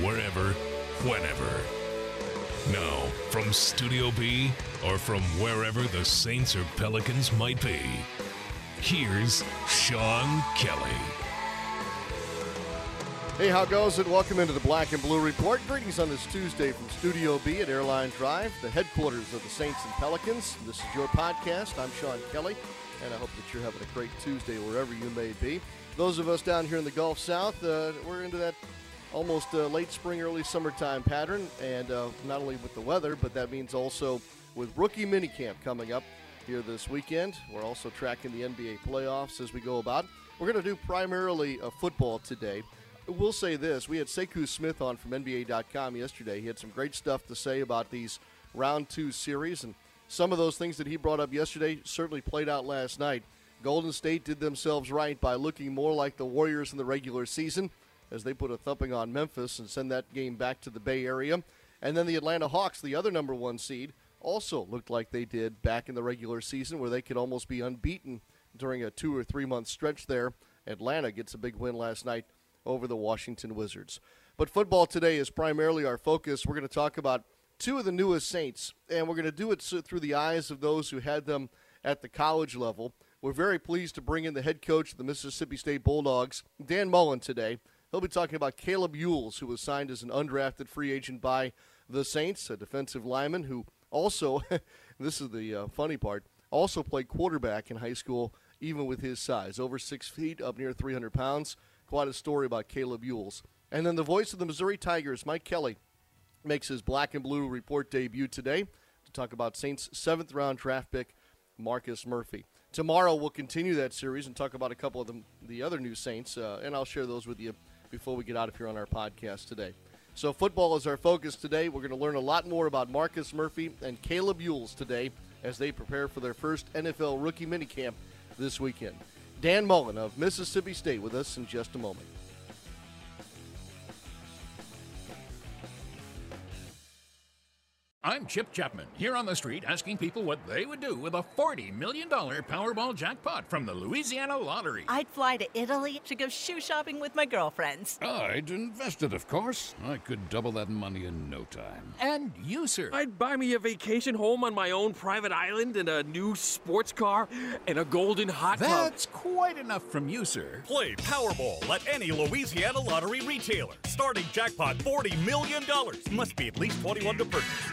wherever, whenever. Now, from Studio B or from wherever the Saints or Pelicans might be, here's Sean Kelly. Hey, how goes it? Welcome into the Black and Blue Report. Greetings on this Tuesday from Studio B at Airline Drive, the headquarters of the Saints and Pelicans. This is your podcast. I'm Sean Kelly, and I hope that you're having a great Tuesday wherever you may be. Those of us down here in the Gulf South, uh, we're into that almost a late spring, early summertime pattern, and uh, not only with the weather, but that means also with rookie minicamp coming up here this weekend. We're also tracking the NBA playoffs as we go about. We're going to do primarily uh, football today. We'll say this: we had Sekou Smith on from NBA.com yesterday. He had some great stuff to say about these round two series, and some of those things that he brought up yesterday certainly played out last night. Golden State did themselves right by looking more like the Warriors in the regular season as they put a thumping on Memphis and send that game back to the Bay Area. And then the Atlanta Hawks, the other number one seed, also looked like they did back in the regular season where they could almost be unbeaten during a two or three month stretch there. Atlanta gets a big win last night over the Washington Wizards. But football today is primarily our focus. We're going to talk about two of the newest Saints, and we're going to do it through the eyes of those who had them at the college level. We're very pleased to bring in the head coach of the Mississippi State Bulldogs, Dan Mullen, today. He'll be talking about Kaleb Eulls, who was signed as an undrafted free agent by the Saints, a defensive lineman who also, this is the uh, funny part, also played quarterback in high school, even with his size, over six feet, up near 300 pounds. Quite a story about Kaleb Eulls. And then the voice of the Missouri Tigers, Mike Kelly, makes his black and blue report debut today to talk about Saints' seventh round draft pick, Marcus Murphy. Tomorrow we'll continue that series and talk about a couple of the, the other new Saints, uh, and I'll share those with you before we get out of here on our podcast today. So, football is our focus today. We're going to learn a lot more about Marcus Murphy and Kaleb Eulls today as they prepare for their first NFL rookie minicamp this weekend. Dan Mullen of Mississippi State with us in just a moment. I'm Chip Chapman, here on the street asking people what they would do with a $40 million Powerball jackpot from the Louisiana Lottery. I'd fly to Italy to go shoe shopping with my girlfriends. I'd invest it, of course. I could double that money in no time. And you, sir? I'd buy me a vacation home on my own private island and a new sports car and a golden hot tub. That's quite enough from you, sir. Play Powerball at any Louisiana Lottery retailer. Starting jackpot $40 million. Must be at least 21 to purchase.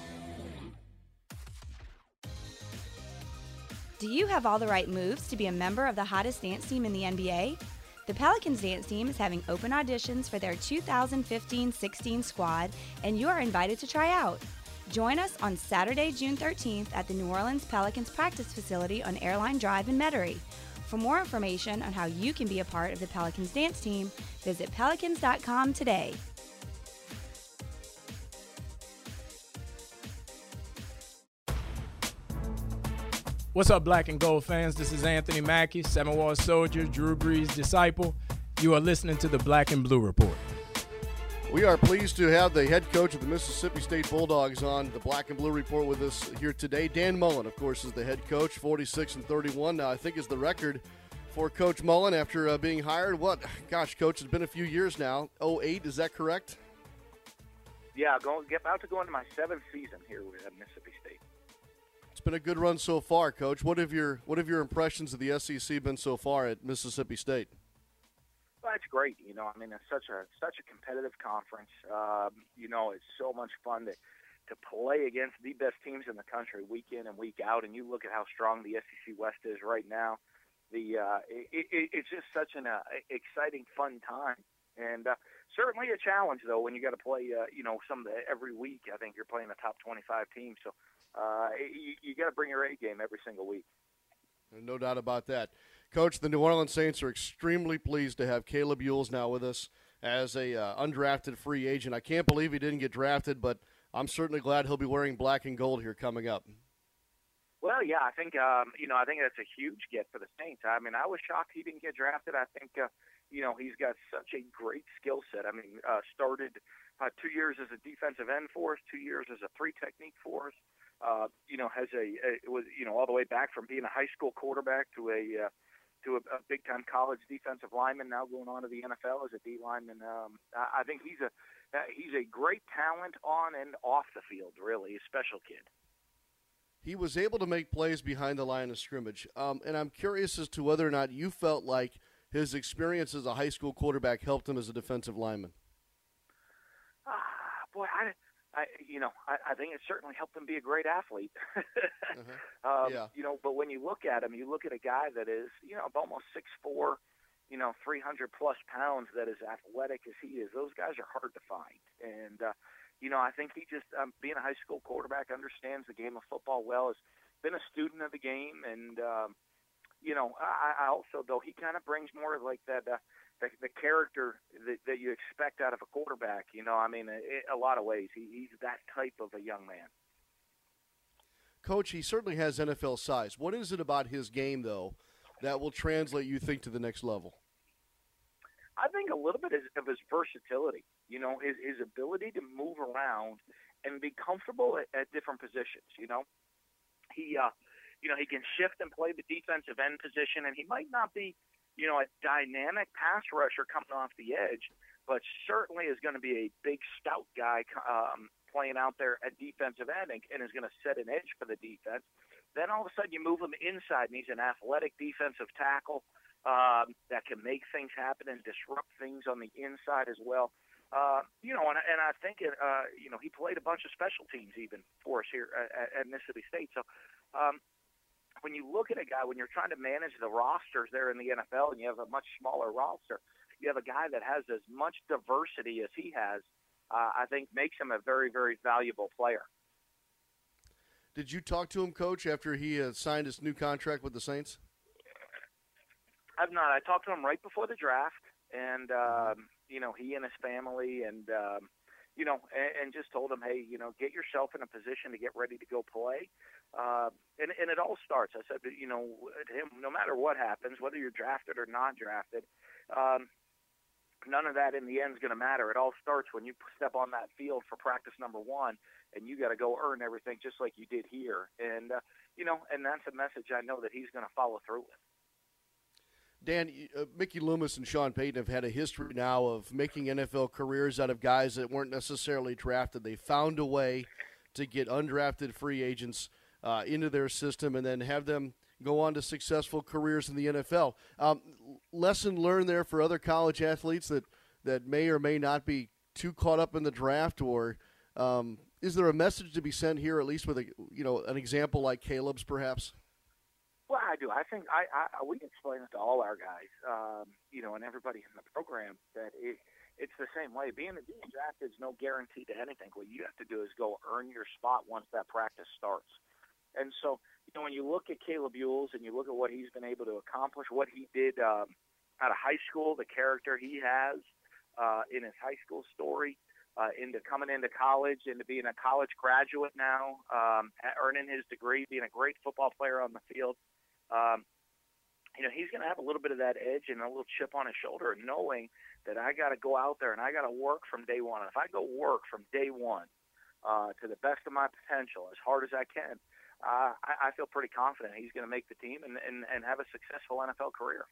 Do you have all the right moves to be a member of the hottest dance team in the NBA? The Pelicans dance team is having open auditions for their 2015 16 squad, and you are invited to try out. Join us on Saturday, June 13th at the New Orleans Pelicans practice facility on Airline Drive in Metairie. For more information on how you can be a part of the Pelicans dance team, visit pelicans.com today. What's up, black and gold fans? This is Anthony Mackie, Seven Wall Soldier, Drew Brees' disciple. You are listening to the Black and Blue Report. We are pleased to have the head coach of the Mississippi State Bulldogs on the Black and Blue Report with us here today. Dan Mullen, of course, is the head coach, 46 and 31. Now, I think is the record for Coach Mullen after uh, being hired. What, gosh, coach, it's been a few years now. 08, is that correct? Yeah, going get about to go into my seventh season here with Mississippi State. It's been a good run so far, Coach. What have your What have your impressions of the SEC been so far at Mississippi State? Well, it's great. You know, I mean, it's such a such a competitive conference. Um, you know, it's so much fun to to play against the best teams in the country week in and week out. And you look at how strong the SEC West is right now. The uh, it, it, it's just such an uh, exciting, fun time, and uh, certainly a challenge though when you got to play. Uh, you know, some of the, every week. I think you're playing a top 25 team, so uh, you, you got to bring your A game every single week. No doubt about that. Coach, the New Orleans Saints are extremely pleased to have Kaleb Eulls now with us as a uh, undrafted free agent. I can't believe he didn't get drafted, but I'm certainly glad he'll be wearing black and gold here coming up. Well, yeah, I think um, you know I think that's a huge get for the Saints. I mean, I was shocked he didn't get drafted. I think uh, you know he's got such a great skill set. I mean, uh, started uh, two years as a defensive end for us, two years as a three technique for us. Uh, you know, has a, a was you know all the way back from being a high school quarterback to a uh, to a, a big time college defensive lineman, now going on to the NFL as a D lineman. Um, I, I think he's a uh, he's a great talent on and off the field. Really, a special kid. He was able to make plays behind the line of scrimmage, um, and I'm curious as to whether or not you felt like his experience as a high school quarterback helped him as a defensive lineman. Ah, boy, I I, you know, I, I think it certainly helped him be a great athlete. uh-huh. um, yeah. You know, but when you look at him, you look at a guy that is, you know, almost six four, you know, three hundred plus pounds, that is athletic as he is. Those guys are hard to find, and uh, you know, I think he just, um, being a high school quarterback, understands the game of football well. Has been a student of the game, and um, you know, I, I also though he kind of brings more of like that. Uh, the, the character that, that you expect out of a quarterback. You know, I mean, it, a lot of ways, he, he's that type of a young man. Coach, he certainly has NFL size. What is it about his game, though, that will translate, you think, to the next level? I think a little bit of his versatility. You know, his, his ability to move around and be comfortable at, at different positions. You know, he, uh, you know, he can shift and play the defensive end position, and he might not be you know, a dynamic pass rusher coming off the edge, but certainly is going to be a big stout guy um, playing out there at defensive end and, is going to set an edge for the defense. Then all of a sudden you move him inside, and he's an athletic defensive tackle um, that can make things happen and disrupt things on the inside as well. Uh, you know, and, and I think it, uh, you know he played a bunch of special teams even for us here at, at Mississippi State. So um, when you look at a guy, when you're trying to manage the rosters there in the NFL and you have a much smaller roster, you have a guy that has as much diversity as he has, uh, I think makes him a very, very valuable player. Did you talk to him, Coach, after he uh, signed his new contract with the Saints? I've not. I talked to him right before the draft, and um, you know, he and his family, and um, you know, and, and just told him, hey, you know, get yourself in a position to get ready to go play. Uh, and, and it all starts. I said, you know, to him, no matter what happens, whether you're drafted or not drafted, um, none of that in the end is going to matter. It all starts when you step on that field for practice number one, and you got to go earn everything just like you did here. And uh, you know, and that's a message I know that he's going to follow through with. Dan, uh, Mickey Loomis and Sean Payton have had a history now of making NFL careers out of guys that weren't necessarily drafted. They found a way to get undrafted free agents uh, into their system and then have them go on to successful careers in the NFL. Um, lesson learned there for other college athletes that, that may or may not be too caught up in the draft, or um, is there a message to be sent here, at least with a you know an example like Kaleb's, perhaps? Well, I do. I think I, I we explain it to all our guys, um, you know, and everybody in the program that it, it's the same way. Being being drafted is no guarantee to anything. What you have to do is go earn your spot once that practice starts. And so, you know, when you look at Kaleb Eulls and you look at what he's been able to accomplish, what he did um, out of high school, the character he has uh, in his high school story, uh, into coming into college, into being a college graduate now, um, earning his degree, being a great football player on the field. Um, you know, he's going to have a little bit of that edge and a little chip on his shoulder, knowing that I got to go out there and I got to work from day one. And If I go work from day one uh, to the best of my potential, as hard as I can, uh, I, I feel pretty confident he's going to make the team and, and, and have a successful NFL career.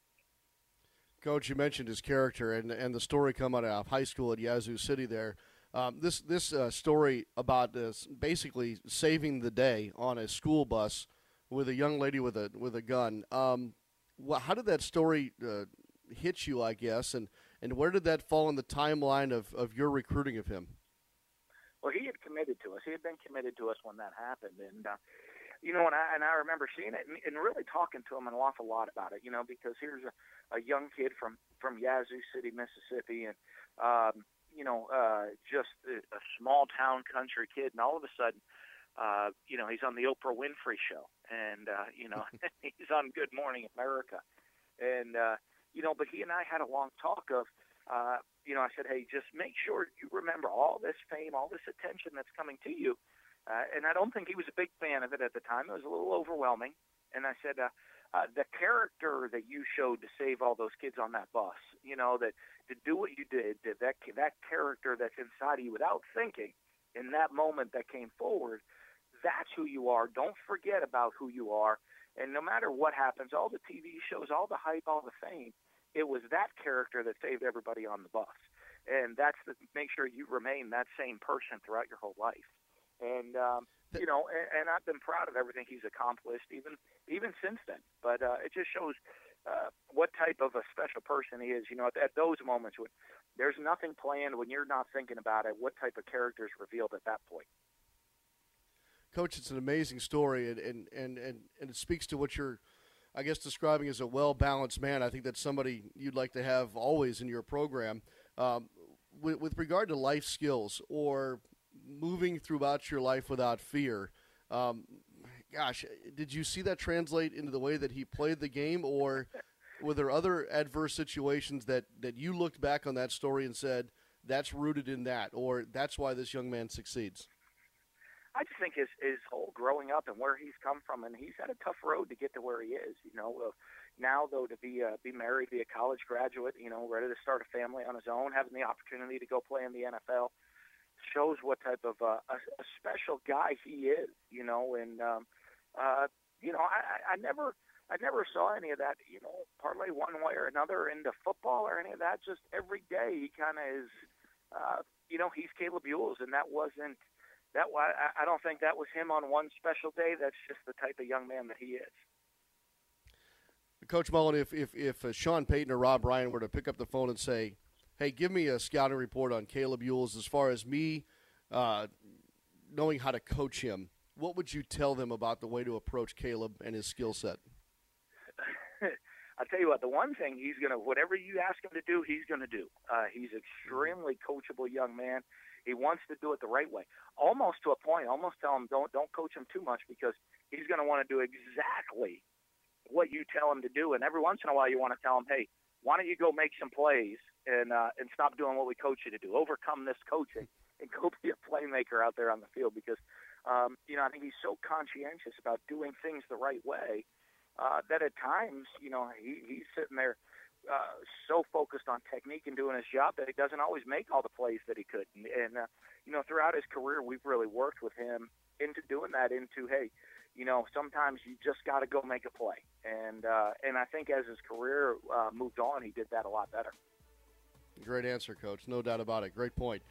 Coach, you mentioned his character and and the story coming out of high school at Yazoo City. There, um, this this uh, story about this basically saving the day on a school bus with a young lady with a with a gun. Um, well, how did that story uh, hit you? I guess, and and where did that fall in the timeline of, of your recruiting of him? Well, he had committed to us. He had been committed to us when that happened, and uh, you know, and I and I remember seeing it and, and really talking to him an awful lot about it. You know, because here's a, a young kid from from Yazoo City, Mississippi, and um, you know, uh, just a, a small town country kid, and all of a sudden, uh, you know, he's on the Oprah Winfrey show, and uh, you know, he's on Good Morning America, and uh, you know, but he and I had a long talk of. Uh, you know, I said, hey, just make sure you remember all this fame, all this attention that's coming to you, uh, and I don't think he was a big fan of it at the time. It was a little overwhelming. And I said, uh, uh, the character that you showed to save all those kids on that bus, you know, that to do what you did, that that, that character that's inside of you without thinking, in that moment that came forward, that's who you are. Don't forget about who you are. And no matter what happens, all the TV shows, all the hype, all the fame, it was that character that saved everybody on the bus. And that's to make sure you remain that same person throughout your whole life and um, you know, and, and I've been proud of everything he's accomplished, even even since then. But uh, it just shows uh, what type of a special person he is. You know, at, at those moments when there's nothing planned, when you're not thinking about it, what type of character is revealed at that point. Coach, it's an amazing story, and and and and, and it speaks to what you're. I guess describing as a well balanced man, I think that's somebody you'd like to have always in your program. Um, with, with regard to life skills or moving throughout your life without fear. Um, gosh, did you see that translate into the way that he played the game, or were there other adverse situations that, that you looked back on that story and said, that's rooted in that, or that's why this young man succeeds? I just think his his whole growing up and where he's come from, and he's had a tough road to get to where he is. You know, uh, now though to be uh, be married, be a college graduate, you know, ready to start a family on his own, having the opportunity to go play in the NFL shows what type of uh, a, a special guy he is, you know. And um, uh, you know, I, I never, I never saw any of that, you know, parlay one way or another into football or any of that. Just every day he kind of is, uh, you know, he's Kaleb Eulls, and that wasn't. That I, I don't think that was him on one special day. That's just the type of young man that he is. Coach Mullen, if if if uh, Sean Payton or Rob Ryan were to pick up the phone and say, hey, give me a scouting report on Kaleb Eulls as far as me uh, knowing how to coach him. What would you tell them about the way to approach Kaleb and his skill set? I'll tell you what, the one thing he's going to, whatever you ask him to do, he's going to do. Uh, he's extremely coachable young man. He wants to do it the right way, almost to a point. Almost tell him don't don't coach him too much because he's going to want to do exactly what you tell him to do. And every once in a while, you want to tell him, hey, why don't you go make some plays and uh, and stop doing what we coach you to do. Overcome this coaching and go be a playmaker out there on the field because um, you know I think he's so conscientious about doing things the right way uh, that at times you know he, he's sitting there uh, so focused on technique and doing his job that he doesn't always make all the plays that he could. And, and uh, you know throughout his career we've really worked with him into doing that into hey you know, sometimes you just got to go make a play. And uh, and I think as his career uh, moved on, he did that a lot better. Great answer, Coach. No doubt about it. Great point.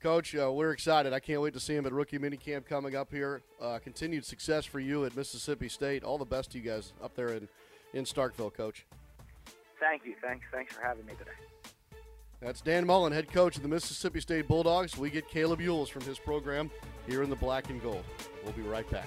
Coach, uh, we're excited. I can't wait to see him at rookie minicamp coming up here. Uh, continued success for you at Mississippi State. All the best to you guys up there in, in Starkville, Coach. Thank you. Thanks. Thanks for having me today. That's Dan Mullen, head coach of the Mississippi State Bulldogs. We get Kaleb Eulls from his program here in the black and gold. We'll be right back.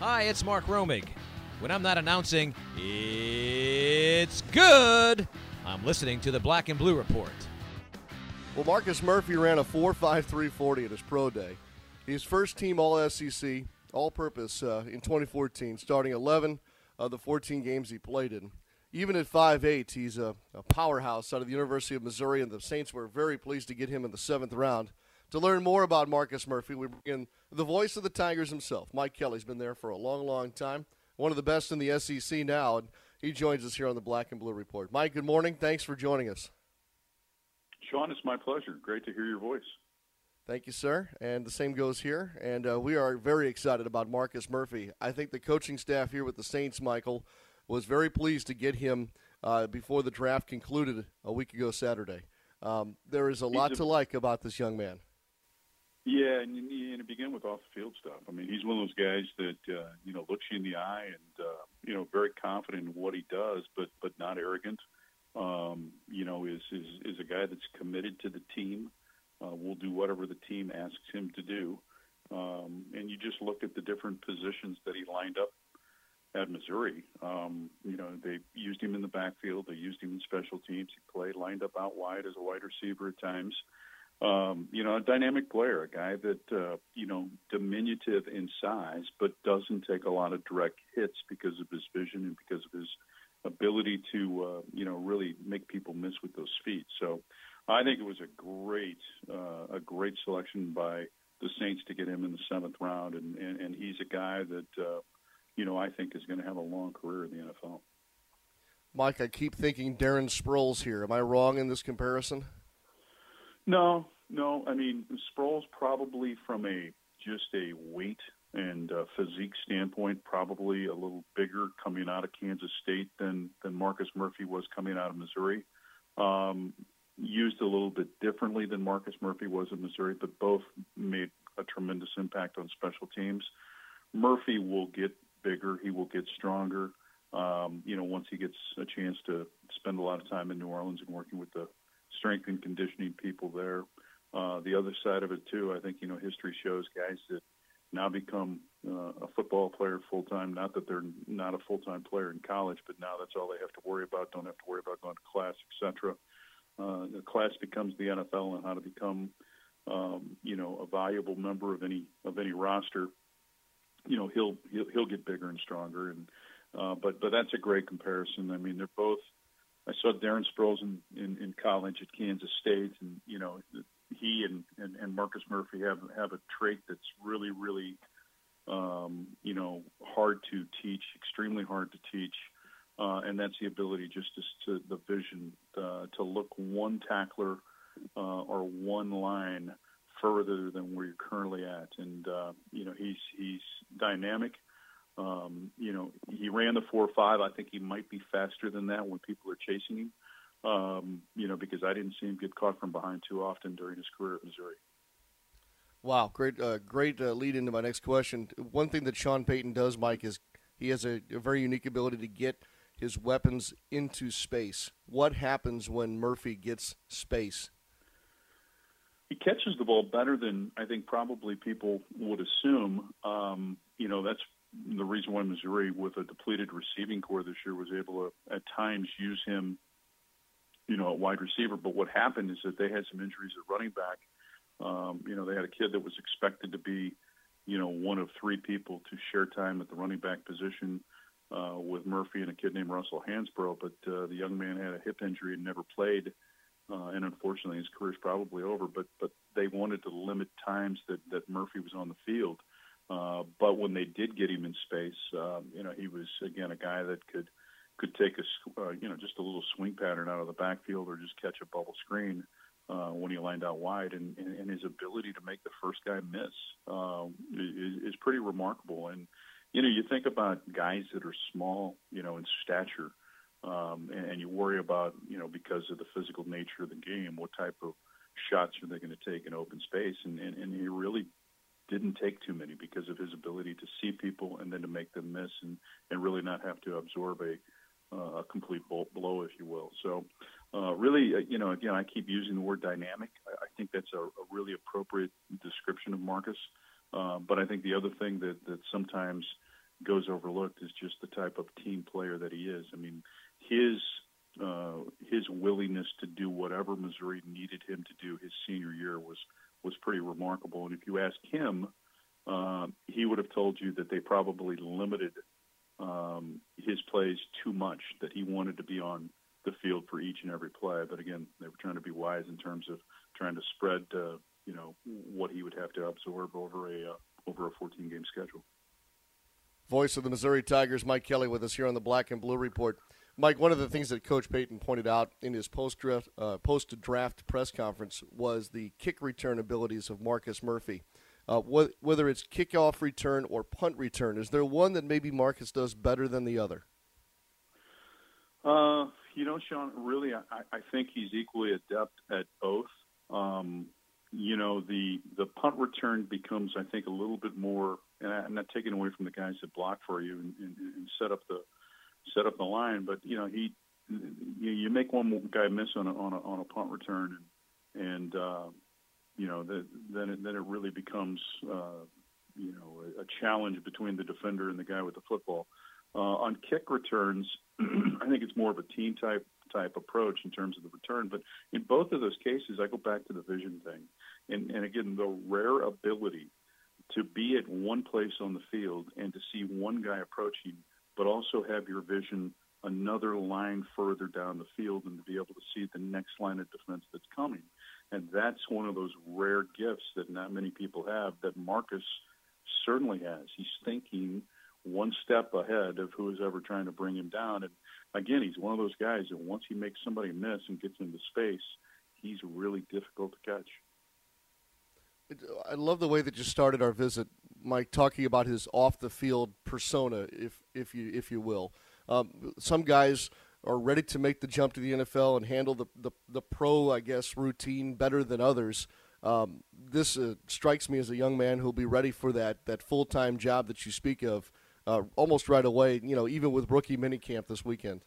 Hi, it's Mark Romig. When I'm not announcing, it's good. I'm listening to the Black and Blue Report. Well, Marcus Murphy ran a 4.5340 at his pro day. He's first team All SEC, all purpose uh, in 2014, starting 11 of the 14 games he played in. Even at 5'8, he's a, a powerhouse out of the University of Missouri, and the Saints were very pleased to get him in the seventh round. To learn more about Marcus Murphy, we bring in the voice of the Tigers himself. Mike Kelly's been there for a long, long time. One of the best in the SEC now, and he joins us here on the Black and Blue Report. Mike, good morning. Thanks for joining us. Sean, it's my pleasure. Great to hear your voice. Thank you, sir. And the same goes here. And uh, we are very excited about Marcus Murphy. I think the coaching staff here with the Saints, Michael, was very pleased to get him uh, before the draft concluded a week ago Saturday. Um, there is a lot to like about this young man. Yeah, and, and to begin with off the field stuff. I mean, he's one of those guys that uh, you know looks you in the eye and uh, you know very confident in what he does, but but not arrogant. Um, you know, is is is a guy that's committed to the team. Uh, will do whatever the team asks him to do. Um, and you just look at the different positions that he lined up at Missouri. Um, you know, they used him in the backfield. They used him in special teams. He played lined up out wide as a wide receiver at times um, you know, a dynamic player, a guy that, uh, you know, diminutive in size, but doesn't take a lot of direct hits because of his vision and because of his ability to, uh, you know, really make people miss with those feet. So I think it was a great, uh, a great selection by the Saints to get him in the seventh round. And, and, and he's a guy that, uh, you know, I think is going to have a long career in the NFL. Mike, I keep thinking Darren Sproles here. Am I wrong in this comparison? No, no. I mean, Sproles probably from a just a weight and uh, physique standpoint, probably a little bigger coming out of Kansas State than than Marcus Murphy was coming out of Missouri. Um, used a little bit differently than Marcus Murphy was in Missouri, but both made a tremendous impact on special teams. Murphy will get bigger. He will get stronger. Um, you know, once he gets a chance to spend a lot of time in New Orleans and working with the strength and conditioning people there. Uh, the other side of it too, I think you know history shows guys that now become uh, a football player full time. Not that they're not a full time player in college, but now that's all they have to worry about. Don't have to worry about going to class, etc. Uh, the class becomes the NFL and how to become, um, you know, a valuable member of any of any roster. You know, he'll he'll, he'll get bigger and stronger, and uh, but but that's a great comparison. I mean, they're both I saw Darren Sproles in, in, in college at Kansas State, and you know he and, and, and Marcus Murphy have have a trait that's really really um, you know hard to teach, extremely hard to teach, uh, and that's the ability just to, to the vision uh, to look one tackler uh, or one line further than where you're currently at, and uh, you know he's he's dynamic. Um, you know, he ran the four five. I think he might be faster than that when people are chasing him. Um, you know, because I didn't see him get caught from behind too often during his career at Missouri. Wow, great, uh, great uh, lead into my next question. One thing that Sean Payton does, Mike, is he has a, a very unique ability to get his weapons into space. What happens when Murphy gets space? He catches the ball better than I think probably people would assume. Um, you know, that's the reason why Missouri, with a depleted receiving corps this year, was able to at times use him, you know, at wide receiver. But what happened is that they had some injuries at running back. Um, you know, they had a kid that was expected to be, you know, one of three people to share time at the running back position uh, with Murphy and a kid named Russell Hansbrough. But uh, the young man had a hip injury and never played uh, and unfortunately his career is probably over. But but they wanted to limit times that that Murphy was on the field. Uh, but when they did get him in space, um, you know, he was again a guy that could could take a uh, you know just a little swing pattern out of the backfield or just catch a bubble screen uh, when he lined out wide, and, and, and his ability to make the first guy miss um, is, is pretty remarkable. And you know, you think about guys that are small, you know, in stature um, and, and you worry about, you know, because of the physical nature of the game, what type of shots are they going to take in open space? And, and, and he really didn't take too many because of his ability to see people and then to make them miss and, and really not have to absorb a, uh, a complete blow, if you will. So, uh, really, uh, you know, again, I keep using the word dynamic. I, I think that's a, a really appropriate description of Marcus. Uh, but I think the other thing that, that sometimes goes overlooked is just the type of team player that he is. I mean, his uh, his willingness to do whatever Missouri needed him to do his senior year was was pretty remarkable. And if you ask him, uh, he would have told you that they probably limited um, his plays too much. That he wanted to be on the field for each and every play. But again, they were trying to be wise in terms of trying to spread, uh, you know, what he would have to absorb over a uh, over a 14 game schedule. Voice of the Missouri Tigers, Mike Kelly, with us here on the Black and Blue Report. Mike, one of the things that Coach Payton pointed out in his post draft uh, post draft press conference was the kick return abilities of Marcus Murphy. Uh, wh- whether it's kickoff return or punt return, is there one that maybe Marcus does better than the other? Uh, you know, Sean, really, I, I think he's equally adept at both. Um, you know, the the punt return becomes, I think, a little bit more, and I'm not taking away from the guys that block for you and, and, and set up the set up the line. But you know, he you, you make one guy miss on a on a, on a punt return, and, uh, you know, the, then it, then it really becomes uh, you know a, a challenge between the defender and the guy with the football. Uh, on kick returns, I think it's more of a team type type approach in terms of the return. But in both of those cases, I go back to the vision thing, and and again the rare ability to be at one place on the field and to see one guy approaching but also have your vision another line further down the field and to be able to see the next line of defense that's coming. And that's one of those rare gifts that not many people have that Marcus certainly has. He's thinking one step ahead of who is ever trying to bring him down. And again, he's one of those guys that once he makes somebody miss and gets into space, he's really difficult to catch. I love the way that you started our visit, Mike, talking about his off the field persona, if if you if you will. Um, some guys are ready to make the jump to the NFL and handle the the, the pro, I guess, routine better than others. Um, this uh, strikes me as a young man who'll be ready for that that full time job that you speak of uh, almost right away. You know, even with rookie minicamp this weekend.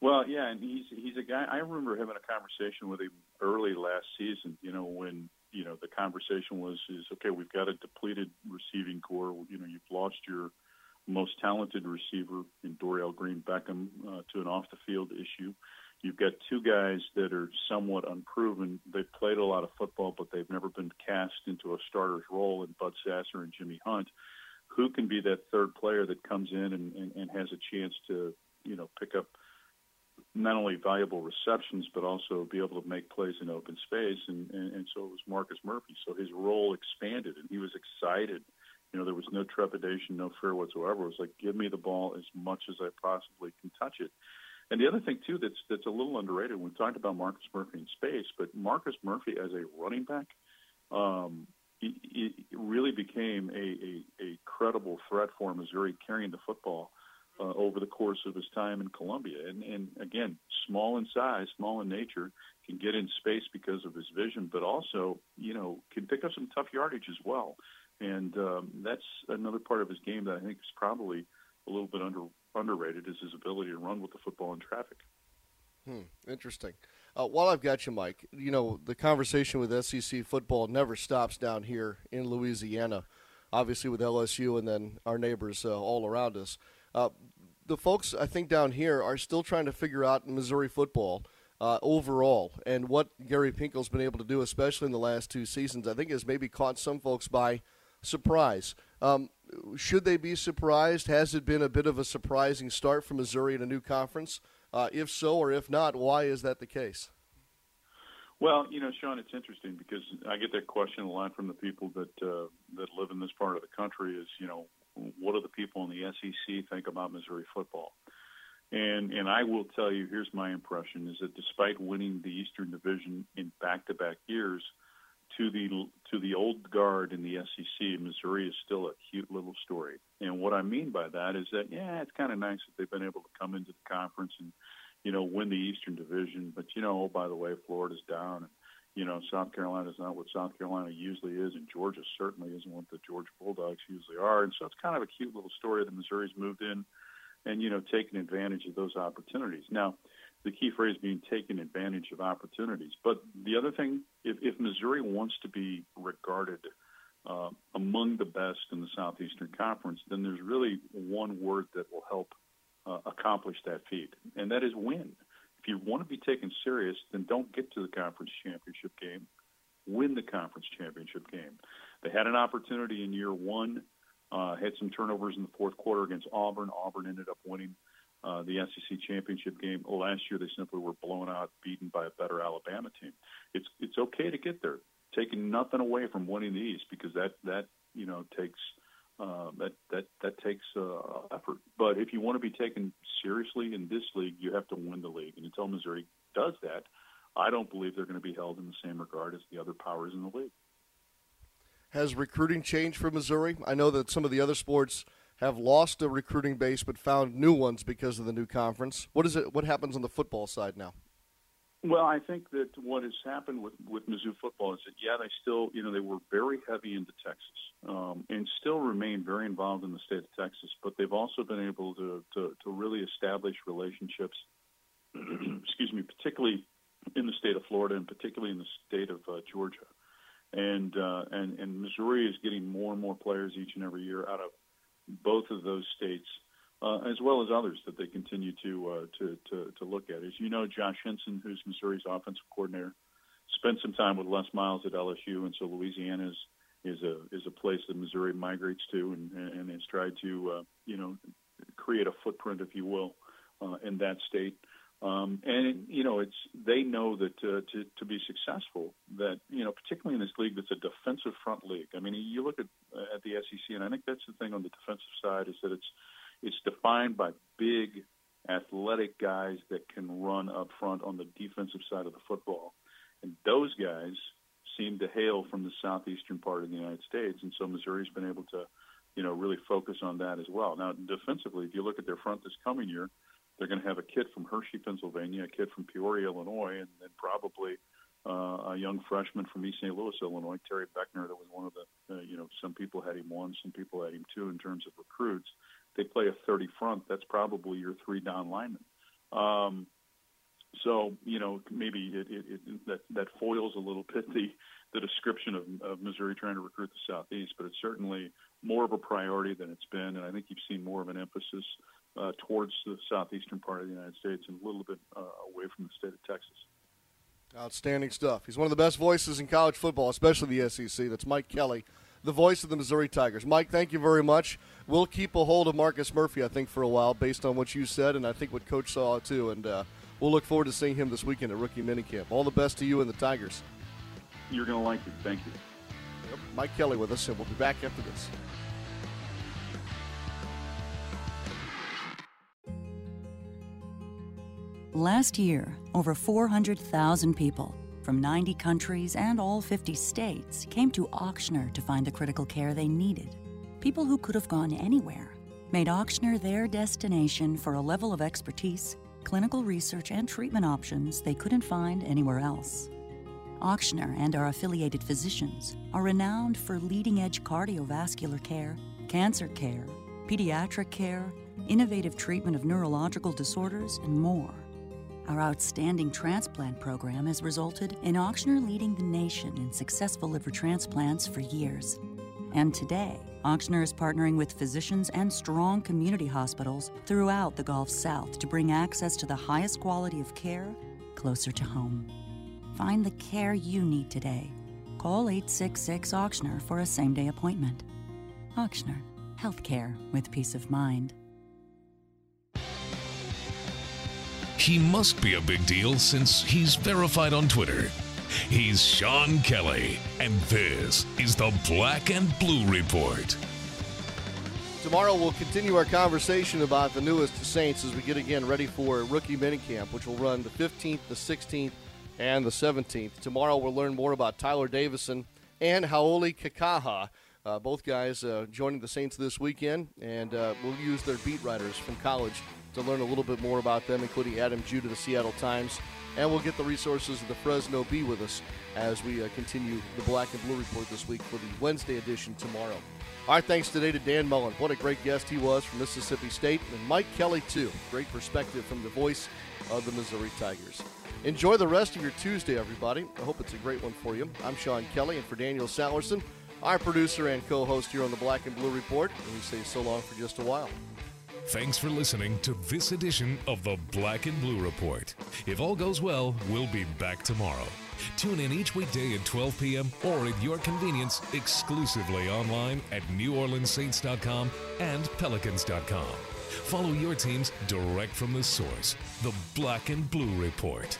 Well, yeah, and he's he's a guy. I remember having a conversation with him early last season. You know, when you know the conversation was is okay we've got a depleted receiving corps. You know you've lost your most talented receiver in Dorial Green Beckham uh, to an off the field issue. You've got two guys that are somewhat unproven. They've played a lot of football but they've never been cast into a starter's role in Bud Sasser and Jimmie Hunt. Who can be that third player that comes in and, and, and has a chance to you know pick up not only valuable receptions, but also be able to make plays in open space. And, and, and so it was Marcus Murphy. So his role expanded, and he was excited. You know, there was no trepidation, no fear whatsoever. It was like, give me the ball as much as I possibly can touch it. And the other thing too that's that's a little underrated. We talked about Marcus Murphy in space, but Marcus Murphy as a running back, um, he, he really became a, a, a credible threat for Missouri carrying the football uh, over the course of his time in Columbia. And, and again, small in size, small in nature, can get in space because of his vision, but also, you know, can pick up some tough yardage as well. And um, that's another part of his game that I think is probably a little bit under underrated is his ability to run with the football in traffic. Hmm, interesting. Uh, while I've got you, Mike, you know the conversation with SEC football never stops down here in Louisiana. Obviously, with LSU and then our neighbors uh, all around us. Uh, the folks I think down here are still trying to figure out Missouri football uh, overall, and what Gary Pinkel's been able to do, especially in the last two seasons, I think has maybe caught some folks by surprise. Um, should they be surprised? Has it been a bit of a surprising start for Missouri in a new conference? Uh, if so, or if not, why is that the case? Well, you know, Sean, it's interesting because I get that question a lot from the people that uh, that live in this part of the country. Is you know, what do the people in the SEC think about Missouri football? And and I will tell you, here's my impression: is that despite winning the Eastern Division in back-to-back years, to the to the old guard in the SEC, Missouri is still a cute little story. And what I mean by that is that yeah, it's kind of nice that they've been able to come into the conference and you know win the Eastern Division, but you know, oh by the way, Florida's down. And, you know, South Carolina's not what South Carolina usually is, and Georgia certainly isn't what the Georgia Bulldogs usually are. And so it's kind of a cute little story that Missouri's moved in and, you know, taken advantage of those opportunities. Now, the key phrase being taking advantage of opportunities. But the other thing, if, if Missouri wants to be regarded uh, among the best in the Southeastern Conference, then there's really one word that will help uh, accomplish that feat, and that is win. If you want to be taken serious, then don't get to the conference championship game. Win the conference championship game. They had an opportunity in year one, uh, had some turnovers in the fourth quarter against Auburn. Auburn ended up winning uh, the SEC championship game. Last year, they simply were blown out, beaten by a better Alabama team. It's it's okay to get there, taking nothing away from winning the East because that that you know takes uh, that that that takes uh, effort. But if you want to be taken seriously in this league, you have to win the league. And until Missouri does that, I don't believe they're going to be held in the same regard as the other powers in the league. Has recruiting changed for Missouri? I know that some of the other sports have lost a recruiting base but found new ones because of the new conference. What is it? What happens on the football side now? Well, I think that what has happened with with Mizzou football is that yeah, they still you know they were very heavy into Texas um, and still remain very involved in the state of Texas, but they've also been able to to, to really establish relationships. excuse me, particularly in the state of Florida and particularly in the state of uh, Georgia, and uh, and and Missouri is getting more and more players each and every year out of both of those states uh, as well as others that they continue to, uh, to, to to look at. As you know, Josh Henson, who's Missouri's offensive coordinator, spent some time with Les Miles at LSU, and so Louisiana is is a is a place that Missouri migrates to, and and has tried to uh, you know create a footprint, if you will, uh, in that state. Um, and you know, it's they know that uh, to to be successful, that you know, particularly in this league that's a defensive front league. I mean, you look at at the SEC, and I think that's the thing on the defensive side is that it's it's defined by big, athletic guys that can run up front on the defensive side of the football. And those guys seem to hail from the southeastern part of the United States. And so Missouri's been able to, you know, really focus on that as well. Now, defensively, if you look at their front this coming year, they're going to have a kid from Hershey, Pennsylvania, a kid from Peoria, Illinois, and then probably uh, a young freshman from East St. Louis, Illinois, Terry Beckner, that was one of the, uh, you know, some people had him one, some people had him two in terms of recruits they play a 30 front, that's probably your three down lineman. Um, so you know maybe it, it, it, that that foils a little bit the the description of, of Missouri trying to recruit the southeast, but it's certainly more of a priority than it's been, and I think you've seen more of an emphasis uh, towards the southeastern part of the United States and a little bit uh, away from the state of Texas. Outstanding stuff. He's one of the best voices in college football, especially the SEC. That's Mike Kelly the voice of the Missouri Tigers. Mike, thank you very much. We'll keep a hold of Marcus Murphy, I think, for a while, based on what you said, and I think what Coach saw too. And uh, we'll look forward to seeing him this weekend at rookie minicamp. All the best to you and the Tigers. You're going to like it. Thank you. Yep. Mike Kelly with us, and we'll be back after this. Last year, over 400,000 people from 90 countries and all 50 states came to Ochsner to find the critical care they needed. People who could have gone anywhere made Ochsner their destination for a level of expertise, clinical research, and treatment options they couldn't find anywhere else. Ochsner and our affiliated physicians are renowned for leading edge cardiovascular care, cancer care, pediatric care, innovative treatment of neurological disorders, and more. Our outstanding transplant program has resulted in Ochsner leading the nation in successful liver transplants for years. And today, Ochsner is partnering with physicians and strong community hospitals throughout the Gulf South to bring access to the highest quality of care closer to home. Find the care you need today. Call 866 Ochsner for a same day appointment. Ochsner, healthcare with peace of mind. He must be a big deal since he's verified on Twitter. He's Sean Kelly, and this is the Black and Blue Report. Tomorrow we'll continue our conversation about the newest Saints as we get again ready for rookie minicamp, which will run the 15th, the 16th, and the 17th. Tomorrow we'll learn more about Tyler Davison and Hau'oli Kikaha. Uh, both guys uh, joining the Saints this weekend, and uh, we'll use their beat writers from college to learn a little bit more about them, including Adam Jude of the Seattle Times. And we'll get the resources of the Fresno Bee with us as we uh, continue the Black and Blue Report this week for the Wednesday edition tomorrow. Our thanks today to Dan Mullen. What a great guest he was from Mississippi State. And Mike Kelly, too. Great perspective from the voice of the Missouri Tigers. Enjoy the rest of your Tuesday, everybody. I hope it's a great one for you. I'm Sean Kelly, and for Daniel Salerson, our producer and co host here on the Black and Blue Report, and we say so long for just a while. Thanks for listening to this edition of the Black and Blue Report. If all goes well, we'll be back tomorrow. Tune in each weekday at 12 p.m. or at your convenience exclusively online at NewOrleansSaints.com and Pelicans.com. Follow your teams direct from the source, the Black and Blue Report.